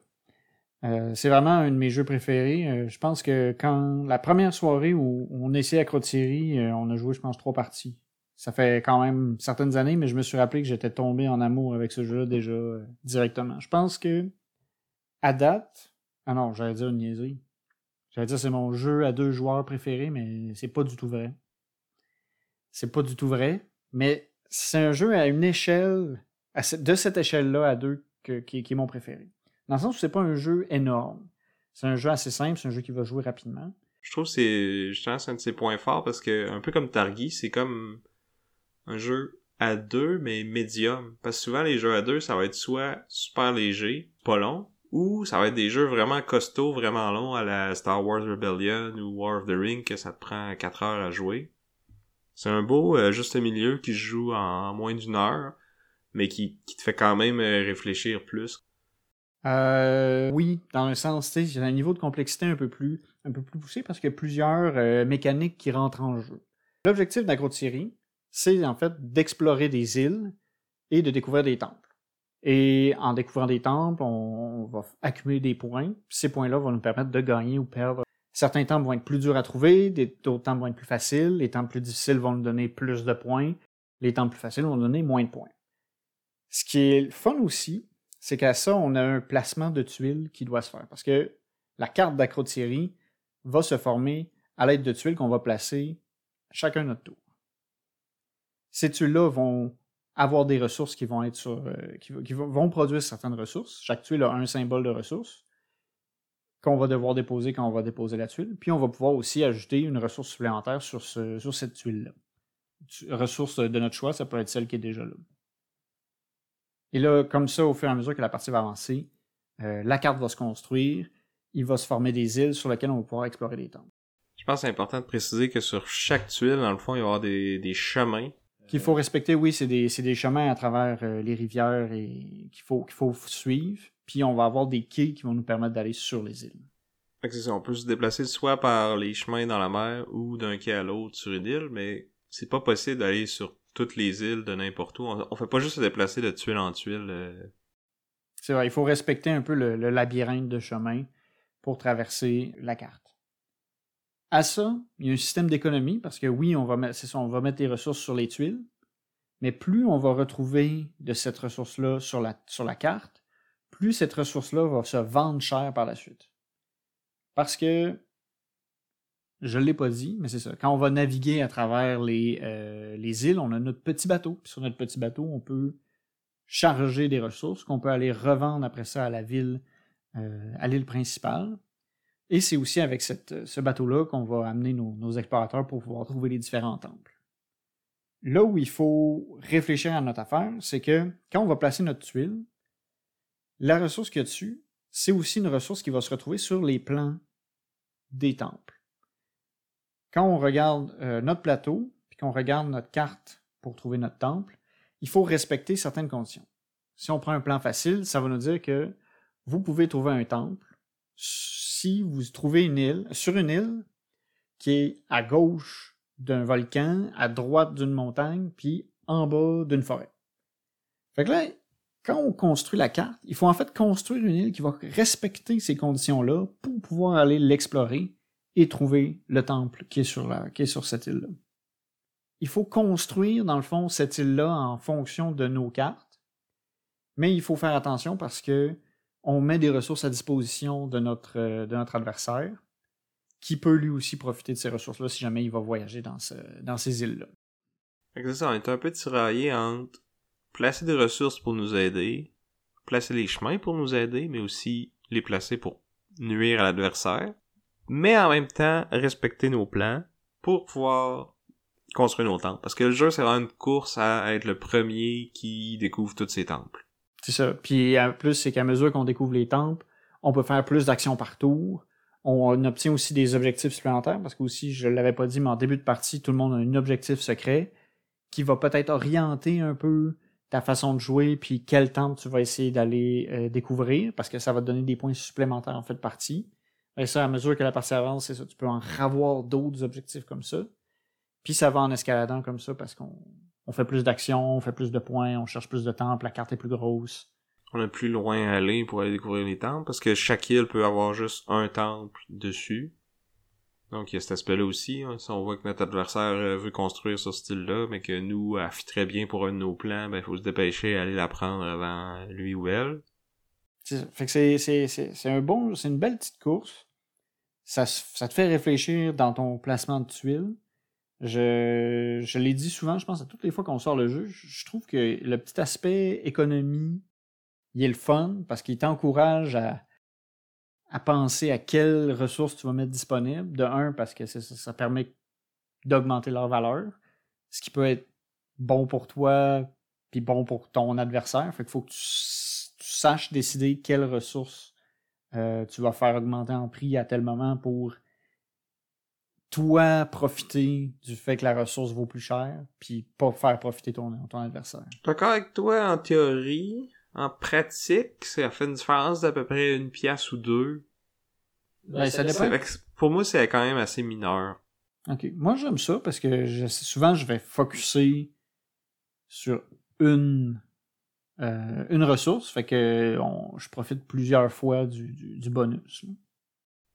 Euh, c'est vraiment un de mes jeux préférés. Euh, je pense que quand la première soirée où on essayait à Crotte-Série, euh, on a joué, je pense, trois parties. Ça fait quand même certaines années, mais je me suis rappelé que j'étais tombé en amour avec ce jeu-là déjà directement. Je pense que à date, ah non, j'allais dire une niaiserie. J'allais dire c'est mon jeu à deux joueurs préféré, mais c'est pas du tout vrai. C'est pas du tout vrai, mais c'est un jeu à une échelle, de cette échelle-là à deux, qui, est mon préféré. Dans le sens où c'est pas un jeu énorme. C'est un jeu assez simple, c'est un jeu qui va jouer rapidement. Je trouve que c'est, justement, un de ses points forts parce que, un peu comme Targi, c'est comme un jeu à deux, mais médium. Parce que souvent, les jeux à deux, ça va être soit super léger, pas long, ou ça va être des jeux vraiment costauds, vraiment longs à la Star Wars Rebellion ou War of the Ring que ça te prend 4 heures à jouer. C'est un beau euh, juste milieu qui joue en, moins d'une heure, mais qui, te fait quand même euh, réfléchir plus. Euh, oui, dans un sens, tu sais, j'ai un niveau de complexité un peu plus, un peu plus poussé parce qu'il y a plusieurs mécaniques qui rentrent en jeu. L'objectif d'Agro-Thierry, c'est en fait d'explorer des îles et de découvrir des temples. Et en découvrant des temples, on va accumuler des points. Ces points-là vont nous permettre de gagner ou perdre. Certains temples vont être plus durs à trouver, d'autres temples vont être plus faciles, les temples plus difficiles vont nous donner plus de points, les temples plus faciles vont nous donner moins de points. Ce qui est fun aussi, c'est qu'à ça, on a un placement de tuiles qui doit se faire. Parce que la carte d'acro-Thierry va se former à l'aide de tuiles qu'on va placer chacun notre tour. Ces tuiles-là vont avoir des ressources qui vont être sur. euh, qui, vont produire certaines ressources. Chaque tuile a un symbole de ressources qu'on va devoir déposer quand on va déposer la tuile. Puis on va pouvoir aussi ajouter une ressource supplémentaire sur, ce- sur cette tuile-là. Tu- Ressource de notre choix, ça peut être celle qui est déjà là. Et là, comme ça, au fur et à mesure que la partie va avancer, euh, la carte va se construire, il va se former des îles sur lesquelles on va pouvoir explorer des temples. Je pense que c'est important de préciser que sur chaque tuile, dans le fond, il va y avoir des, des chemins. Qu'il faut respecter, oui, c'est des, des chemins à travers euh, les rivières et qu'il faut, qu'il faut suivre. Puis on va avoir des quais qui vont nous permettre d'aller sur les îles. Fait que ça, on peut se déplacer soit par les chemins dans la mer ou d'un quai à l'autre sur une île, mais c'est pas possible d'aller sur toutes les îles de n'importe où. On, on fait pas juste se déplacer de tuile en tuile. euh. C'est vrai, il faut respecter un peu le, le labyrinthe de chemin pour traverser la carte. À ça, il y a un système d'économie parce que oui, on va, mettre, ça, on va mettre des ressources sur les tuiles, mais plus on va retrouver de cette ressource-là sur la, sur la carte, plus cette ressource-là va se vendre cher par la suite. Parce que, je ne l'ai pas dit, mais c'est ça, quand on va naviguer à travers les, euh, les îles, on a notre petit bateau. Sur notre petit bateau, on peut charger des ressources qu'on peut aller revendre après ça à la ville, euh, à l'île principale. Et c'est aussi avec ce bateau-là qu'on va amener nos explorateurs pour pouvoir trouver les différents temples. Là où il faut réfléchir à notre affaire, c'est que quand on va placer notre tuile, la ressource qu'il y a dessus, c'est aussi une ressource qui va se retrouver sur les plans des temples. Quand on regarde euh, notre plateau, puis qu'on regarde notre carte pour trouver notre temple, il faut respecter certaines conditions. Si on prend un plan facile, ça va nous dire que vous pouvez trouver un temple si vous trouvez une île, sur une île qui est à gauche d'un volcan, à droite d'une montagne, puis en bas d'une forêt. Fait que là, quand on construit la carte, il faut en fait construire une île qui va respecter ces conditions-là pour pouvoir aller l'explorer et trouver le temple qui est sur, cette île-là. Il faut construire, dans le fond, cette île-là en fonction de nos cartes, mais il faut faire attention parce que on met des ressources à disposition de notre, euh, adversaire, qui peut lui aussi profiter de ces ressources-là si jamais il va voyager dans, ce, dans ces îles-là. C'est ça, est un peu tiraillé entre placer des ressources pour nous aider, placer les chemins pour nous aider, mais aussi les placer pour nuire à l'adversaire, mais en même temps respecter nos plans pour pouvoir construire nos temples. Parce que le jeu, c'est vraiment une course à être le premier qui découvre tous ces temples. C'est ça. Puis en plus, c'est qu'à mesure qu'on découvre les temples, on peut faire plus d'actions par tour. On obtient aussi des objectifs supplémentaires parce que aussi, je l'avais pas dit, mais en début de partie, tout le monde a un objectif secret qui va peut-être orienter un peu ta façon de jouer puis quel temple tu vas essayer d'aller euh, découvrir parce que ça va te donner des points supplémentaires en fait de partie. Et ça, à mesure que la partie avance, c'est ça, tu peux en avoir d'autres objectifs comme ça. Puis ça va en escaladant comme ça parce qu'on on fait plus d'actions, on fait plus de points, on cherche plus de temples, la carte est plus grosse. On a plus loin à aller pour aller découvrir les temples, parce que chaque île peut avoir juste un temple dessus. Donc il y a cet aspect-là aussi. hein. Si on voit que notre adversaire euh, veut construire ce style-là, mais que nous, elle fit très bien pour un de nos plans, ben il faut se dépêcher et aller la prendre avant lui ou elle. Fait que c'est, c'est, un bon, c'est une belle petite course. Ça, ça te fait réfléchir dans ton placement de tuiles. Je, je l'ai dit souvent, je pense à toutes les fois qu'on sort le jeu, je je trouve que le petit aspect économie, il est le fun parce qu'il t'encourage à, à penser à quelles ressources tu vas mettre disponibles. De un, parce que ça, permet d'augmenter leur valeur, ce qui peut être bon pour toi puis bon pour ton adversaire. Fait qu'il faut que tu saches décider quelles ressources euh, tu vas faire augmenter en prix à tel moment pour toi profiter du fait que la ressource vaut plus cher, puis pas faire profiter ton, ton adversaire. D'accord avec toi en théorie, En pratique, ça fait une différence d'à peu près une pièce ou deux. Ben, ça dépend. Pour moi, c'est quand même assez mineur. Ok. Moi, j'aime ça parce que je- souvent, je vais focuser sur une, euh, une ressource. Fait que on- je profite plusieurs fois du, du, du bonus. là.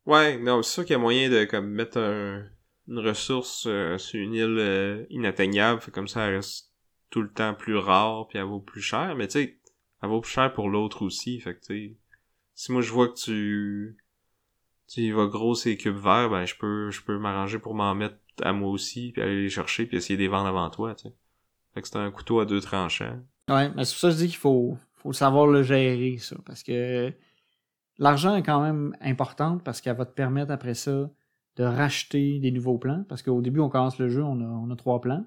Ouais, non, c'est sûr qu'il y a moyen de comme mettre un- une ressource euh, sur une île euh, inatteignable, fait comme ça elle reste tout le temps plus rare puis elle vaut plus cher, mais tu sais, elle vaut plus cher pour l'autre aussi, fait que si moi je vois que tu tu y vas gros ces cubes verts, ben je peux je peux m'arranger pour m'en mettre à moi aussi puis aller les chercher puis essayer de les vendre avant toi. Fait que c'est un couteau à deux tranchants. Ouais, mais c'est pour ça que je dis qu'il faut, faut savoir le gérer, ça. Parce que l'argent est quand même important parce qu'elle va te permettre après ça de racheter des nouveaux plans. Parce qu'au début, on commence le jeu, on a, on a trois plans.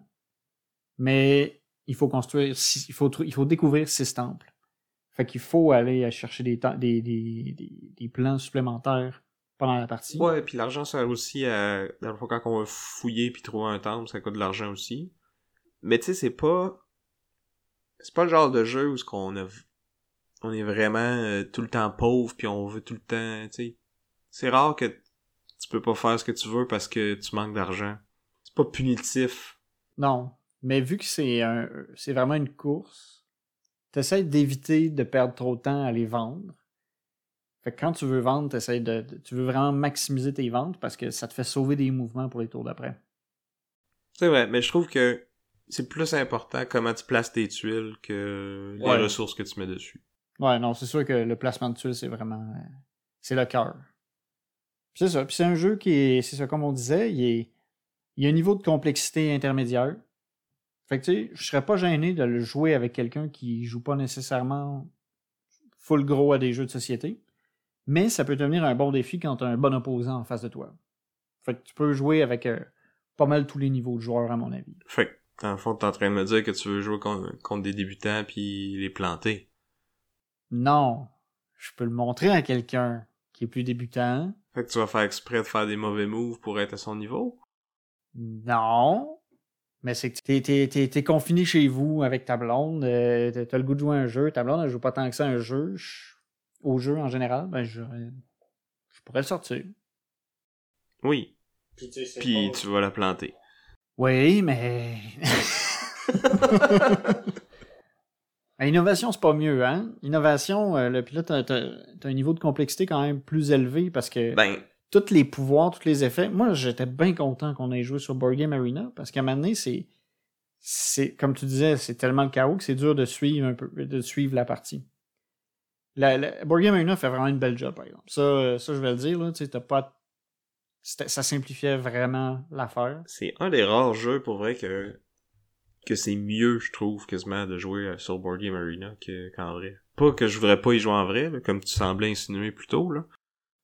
Mais il faut construire, il faut, il faut découvrir six temples. Fait qu'il faut aller chercher des, des, des, des, plans supplémentaires pendant la partie. Ouais, puis l'argent sert aussi à le fond quand on va fouiller puis trouver un temple, ça coûte de l'argent aussi. Mais tu sais, c'est pas c'est pas le genre de jeu où ce qu'on a on est vraiment euh, tout le temps pauvre puis on veut tout le temps, tu sais. C'est rare que tu peux pas faire ce que tu veux parce que tu manques d'argent. C'est pas punitif. Non. Mais vu que c'est un, c'est vraiment une course, t'essaies d'éviter de perdre trop de temps à les vendre. Fait que quand tu veux vendre, t'essaies de, de- tu veux vraiment maximiser tes ventes parce que ça te fait sauver des mouvements pour les tours d'après. C'est vrai, mais je trouve que c'est plus important comment tu places tes tuiles que les Ouais. ressources que tu mets dessus. Ouais, non, c'est sûr que le placement de tuiles, c'est vraiment, euh, c'est le cœur. C'est ça. Puis c'est un jeu qui est, c'est ça, comme on disait, il est, il y a un niveau de complexité intermédiaire. Fait que tu sais, je serais pas gêné de le jouer avec quelqu'un qui joue pas nécessairement full gros à des jeux de société. Mais ça peut devenir un bon défi quand tu as un bon opposant en face de toi. Fait que tu peux jouer avec euh, pas mal tous les niveaux de joueurs, à mon avis. Fait que le fond, t'es en train de me dire que tu veux jouer con- contre des débutants puis les planter. Non, je peux le montrer à quelqu'un qui est plus débutant. Fait que tu vas faire exprès de faire des mauvais moves pour être à son niveau? Non. Mais c'est que t'es, t'es, t'es, t'es confiné chez vous avec ta blonde, euh, t'as t'as le goût de jouer à un jeu, ta blonde elle joue pas tant que ça à un jeu, je- au jeu en général, ben je, je pourrais le sortir. Oui. Puis tu vas la planter. Oui, mais... Innovation, c'est pas mieux, hein? Innovation, euh, le pilote, t'as, t'as- t'as un niveau de complexité quand même plus élevé parce que Ben, tous les pouvoirs, tous les effets. Moi, j'étais bien content qu'on ait joué sur Board Game Arena parce qu'à un moment donné, c'est, c'est, comme tu disais, c'est tellement le chaos que c'est dur de suivre un peu, de suivre la partie. La, la- Board Game Arena fait vraiment une belle job, par exemple. Ça, euh, ça je vais le dire, là, tu sais, t'as pas, ça simplifiait vraiment l'affaire. c'est un des rares jeux pour vrai que que c'est mieux, je trouve, quasiment de jouer euh, sur Board Game Arena que- qu'en vrai. Pas que je voudrais pas y jouer en vrai, là, comme tu semblais insinuer plus tôt, là.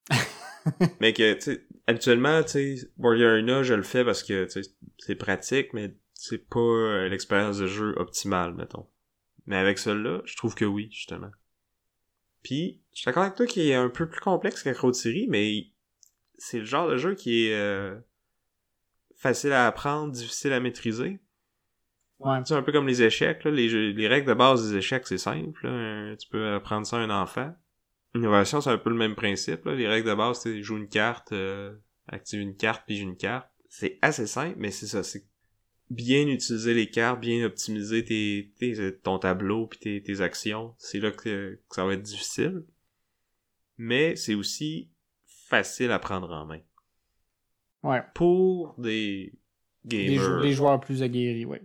mais que, tu sais, habituellement, tu sais, Arena, je le fais parce que, tu sais, c'est pratique, mais c'est pas euh, l'expérience de jeu optimale, mettons. Mais avec celle-là, je trouve que oui, justement. Puis, je suis d'accord avec toi qu'il est un peu plus complexe qu'Acrotiri, mais c'est le genre de jeu qui est euh, facile à apprendre, difficile à maîtriser. Ouais. C'est un peu comme les échecs, là. Les, jeux- les règles de base des échecs, c'est simple. là. Euh, Tu peux apprendre ça à un enfant. Innovation, c'est un peu le même principe. Là. Les règles de base, c'est joue une carte, euh, active une carte, puis une carte. C'est assez simple, mais c'est ça. C'est bien utiliser les cartes, bien optimiser tes, tes- ton tableau puis tes, tes actions. C'est là que, que ça va être difficile. Mais c'est aussi facile à prendre en main. Ouais. Pour des Des, jou- gamers. des joueurs plus aguerris, oui.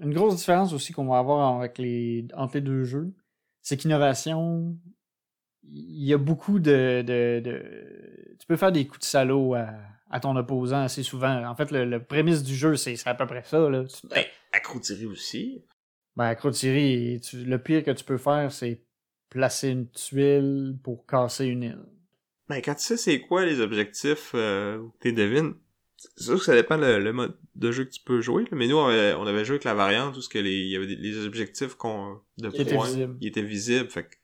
Une grosse différence aussi qu'on va avoir avec les, entre les deux jeux, c'est qu'innovation, il y a beaucoup de, de, de- Tu peux faire des coups de salaud à, à ton opposant assez souvent. En fait, le, le prémisse du jeu, c'est c'est à peu près ça. Là. Tu- Ben, accroutirer aussi. Ben, tu- le pire que tu peux faire, c'est placer une tuile pour casser une île. Ben, quand tu sais c'est quoi les objectifs, euh, ou que t'es devines, c'est sûr que ça dépend le, le mode de jeu que tu peux jouer, là, mais nous, on avait, on avait joué avec la variante où ce que les, il y avait des, les objectifs qu'on, de Qui étaient points, visibles. étaient visibles, fait que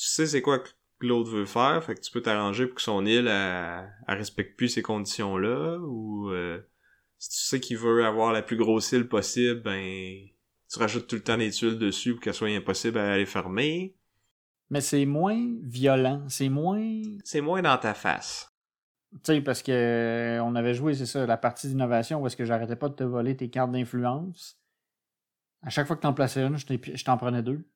tu sais c'est quoi que l'autre veut faire, fait que tu peux t'arranger pour que son île, elle, elle respecte plus ces conditions-là, ou, euh, si tu sais qu'il veut avoir la plus grosse île possible, ben, tu rajoutes tout le temps des tuiles dessus pour qu'elles soient impossibles à aller fermer. Mais c'est moins violent, c'est moins... C'est moins dans ta face. Tu sais, parce que euh, on avait joué, c'est ça, la partie d'innovation où est-ce que j'arrêtais pas de te voler tes cartes d'influence. À chaque fois que t'en plaçais une, je t'en prenais deux.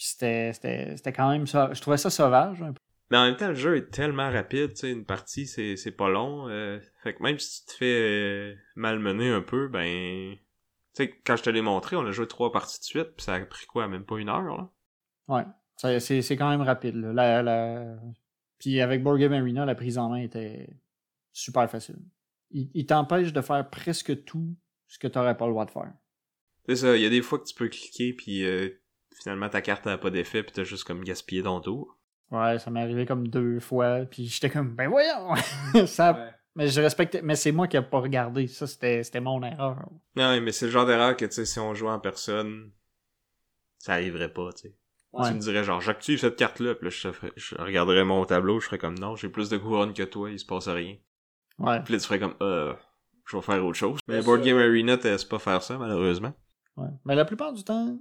Puis c'était, quand même ça. Je trouvais ça sauvage un peu. Mais en même temps, le jeu est tellement rapide, tu sais, une partie, c'est, pas long. euh, fait que même si tu te fais euh, malmener un peu, ben... Tu sais, quand je te l'ai montré, on a joué trois parties de suite, puis ça a pris quoi, même pas une heure, là? Ouais. C'est, quand même rapide. Là. La- la- Puis avec Board Game Arena, la prise en main était super facile. Il, il t'empêche de faire presque tout ce que t'aurais pas le droit de faire. C'est ça, il y a des fois que tu peux cliquer, puis euh, finalement ta carte n'a pas d'effet, puis t'as juste comme gaspillé ton tour. Ouais, ça m'est arrivé comme deux fois, puis j'étais comme, ben voyons! ça... Mais je respectais, mais c'est moi qui n'ai pas regardé. Ça, c'était, c'était mon erreur. Non, mais c'est le genre d'erreur que, tu sais, si on jouait en personne, ça arriverait pas, tu sais. Ouais. Tu me dirais genre, j'active cette carte-là, puis là, je, te ferais- je regarderais mon tableau, je ferais comme, non, j'ai plus de couronnes que toi, il se passe rien. Ouais. Puis là, tu ferais comme, euh, je vais faire autre chose. Mais Board. Game Arena, te laisse pas faire ça, malheureusement. Ouais. Mais la plupart du temps,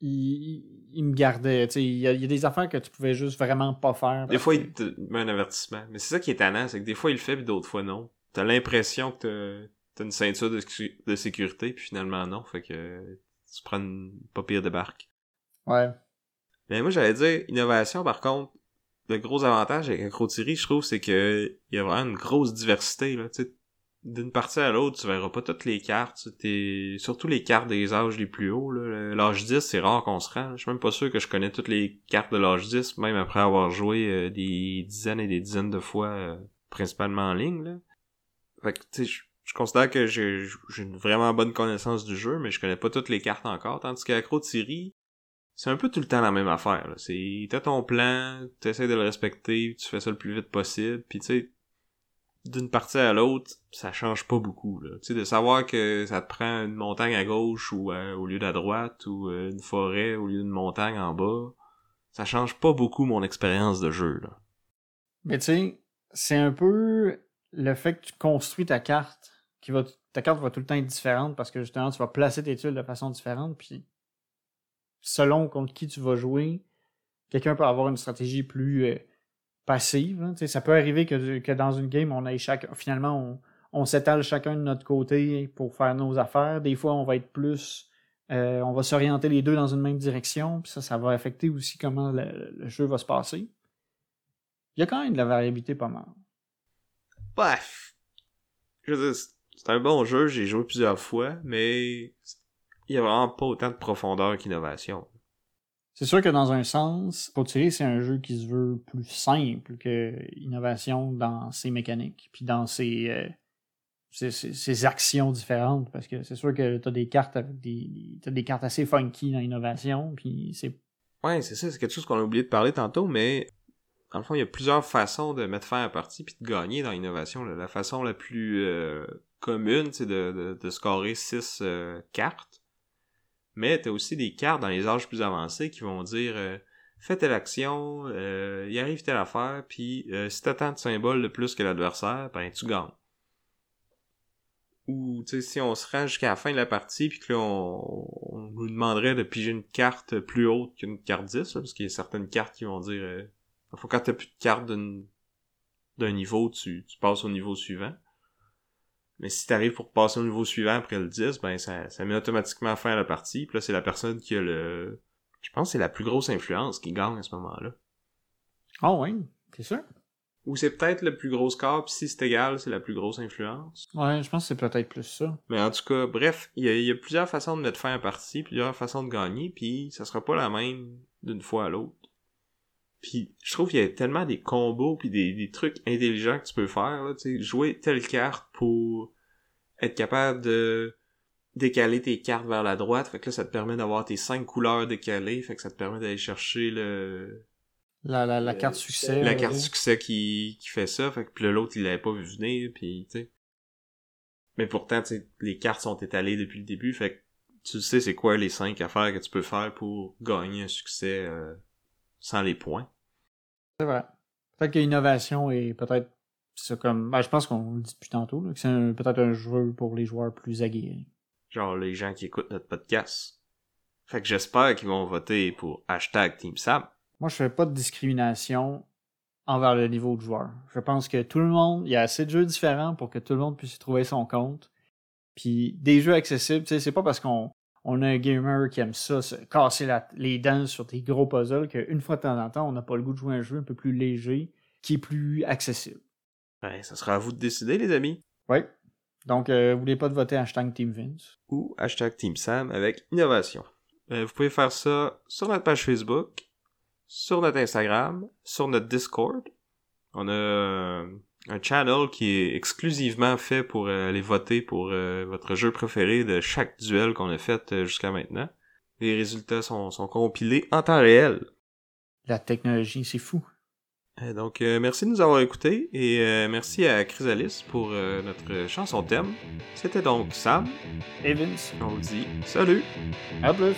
il, il- me gardait. Tu sais, Il y, a, il y a des affaires que tu pouvais juste vraiment pas faire. Des fois, que- il te met un avertissement. Mais c'est ça qui est tannant, c'est que des fois, il le fait, puis d'autres fois, non. T'as l'impression que t'as- une ceinture de, de sécurité, puis finalement, non. Fait que tu prends une pas pire débarque. Ouais. Mais moi, j'allais dire, innovation, par contre, le gros avantage avec Acrotiri, je trouve, c'est que il y a vraiment une grosse diversité, là, tu sais. D'une partie à l'autre, tu verras pas toutes les cartes, t'es... surtout les cartes des âges les plus hauts, là. L'âge 10, c'est rare qu'on se rend. Je suis même pas sûr que je connais toutes les cartes de l'âge 10, même après avoir joué euh, des dizaines et des dizaines de fois, euh, principalement en ligne, là. Fait que, tu sais, je- considère que j'ai une vraiment bonne connaissance du jeu, mais je connais pas toutes les cartes encore, tandis qu'Acrotiri, c'est un peu tout le temps la même affaire. là. C'est t'as ton plan, t'essaies de le respecter, tu fais ça le plus vite possible, puis tu sais d'une partie à l'autre, ça change pas beaucoup. Là. Tu sais de savoir que ça te prend une montagne à gauche ou euh, au lieu de droite ou euh, une forêt au lieu d'une montagne en bas, ça change pas beaucoup mon expérience de jeu. Là. Mais tu sais, c'est un peu le fait que tu construis ta carte qui va ta carte va tout le temps être différente parce que justement tu vas placer tes tuiles de façon différente puis selon contre qui tu vas jouer, quelqu'un peut avoir une stratégie plus euh, passive. hein. Ça peut arriver que, dans une game, on ait chaque, finalement, on, s'étale chacun de notre côté pour faire nos affaires. Des fois, on va être plus. euh, on va s'orienter les deux dans une même direction, puis ça, ça va affecter aussi comment le, le jeu va se passer. Il y a quand même de la variabilité pas mal. Bref. Je veux dire, c'est un bon jeu, j'ai joué plusieurs fois, mais il y a vraiment pas autant de profondeur qu'innovation. C'est sûr que dans un sens, Potier, c'est un jeu qui se veut plus simple que Innovation dans ses mécaniques, puis dans ses, euh, actions différentes, parce que c'est sûr que t'as des cartes avec des. T'as des cartes assez funky dans Innovation, puis c'est. Ouais, c'est ça, c'est quelque chose qu'on a oublié de parler tantôt, mais dans le fond, il y a plusieurs façons de mettre fin à partie puis de gagner dans l'innovation. La façon la plus euh, commune, c'est de, scorer 6 cartes. Mais t'as aussi des cartes dans les âges plus avancés qui vont dire euh, fais telle action, euh, il arrive telle affaire, puis euh, si t'as tant de symboles de plus que l'adversaire, ben tu gagnes. Ou tu si on se rend jusqu'à la fin de la partie, puis que là on, on nous demanderait de piger une carte plus haute qu'une carte 10, là, parce qu'il y a certaines cartes qui vont dire euh, faut quand t'as plus de cartes d'un niveau, tu, tu passes au niveau suivant. Mais si t'arrives pour passer au niveau suivant après le 10, ben ça, ça met automatiquement fin à la partie. Puis là, c'est la personne qui a le... Je pense que c'est la plus grosse influence qui gagne à ce moment-là. Ah oui, c'est sûr? Ou c'est peut-être le plus gros score, puis si c'est égal, c'est la plus grosse influence. Ouais, je pense que c'est peut-être plus ça. Mais en tout cas, bref, il y, y a plusieurs façons de mettre fin à la partie, plusieurs façons de gagner, puis ça sera pas la même d'une fois à l'autre. Puis je trouve qu'il y a tellement des combos puis des, des trucs intelligents que tu peux faire, là, tu sais, jouer telle carte pour être capable de décaler tes cartes vers la droite, fait que là ça te permet d'avoir tes cinq couleurs décalées, fait que ça te permet d'aller chercher le La, la, la carte succès. la ouais. carte succès qui, qui fait ça, fait que puis l'autre il l'avait pas vu venir, puis tu sais. Mais pourtant, tu sais, les cartes sont étalées depuis le début, fait que tu sais c'est quoi les cinq affaires que tu peux faire pour gagner un succès euh, sans les points. C'est vrai. Peut-être que l'innovation est peut-être. C'est comme. Ben, je pense qu'on le dit depuis tantôt, là, que c'est peut-être un jeu pour les joueurs plus aguerris. Genre les gens qui écoutent notre podcast. Fait que j'espère qu'ils vont voter pour hashtag Team Sam. Moi, je fais pas de discrimination envers le niveau de joueur. Je pense que tout le monde, il y a assez de jeux différents pour que tout le monde puisse y trouver son compte. Puis des jeux accessibles, tu sais, c'est pas parce qu'on on a un gamer qui aime ça, se casser la- les dents sur des gros puzzles, qu'une fois de temps en temps, on n'a pas le goût de jouer un jeu un peu plus léger, qui est plus accessible. Ouais, ça sera à vous de décider, les amis. Oui. Donc, euh, n'oubliez pas de voter hashtag Team Vince? Ou hashtag Team Sam avec innovation. Euh, vous pouvez faire ça sur notre page Facebook, sur notre Instagram, sur notre Discord. On a un channel qui est exclusivement fait pour euh, aller voter pour euh, votre jeu préféré de chaque duel qu'on a fait euh, jusqu'à maintenant. Les résultats sont, sont compilés en temps réel. La technologie, c'est fou. Donc, euh, merci de nous avoir écoutés et euh, merci à Chrysalis pour euh, notre chanson thème. C'était donc Sam. Vince, On vous dit salut! à plus!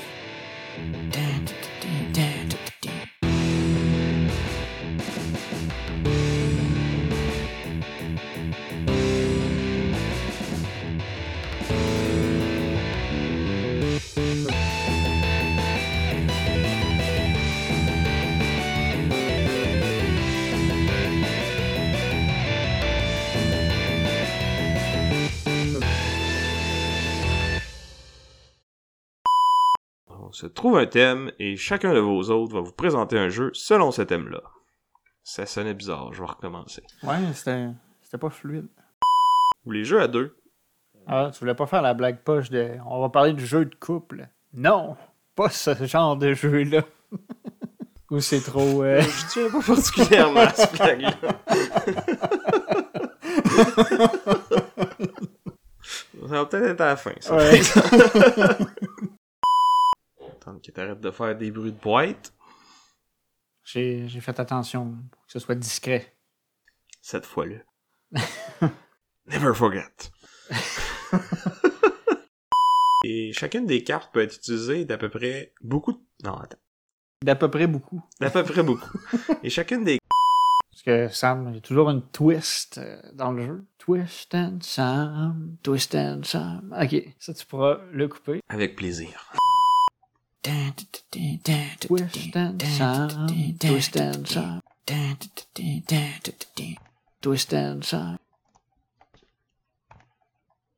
Se trouve un thème et chacun de vos autres va vous présenter un jeu selon ce thème-là. Ça sonnait bizarre, je vais recommencer. Ouais, c'était c'était pas fluide. Ou les jeux à deux. Ah, tu voulais pas faire la blague poche de on va parler du jeu de couple. Non, pas ce genre de jeu-là. Ou c'est trop. euh, Je tiens pas particulièrement à ce blague-là. Ça va peut-être être à la fin, ça. Ouais. Attends qu'il t'arrête de faire des bruits de boîte. J'ai j'ai fait attention pour que ce soit discret. Cette fois-là. Never forget. Et chacune des cartes peut être utilisée d'à peu près beaucoup de... Non, attends. D'à peu près beaucoup. D'à peu près beaucoup. Et chacune des Parce que Sam, il y a toujours une twist euh, dans le jeu. Twist and Sam, twist and Sam. Ok, ça tu pourras le couper. avec plaisir. Twist and Sam, twist and Sam. Twist and Sam.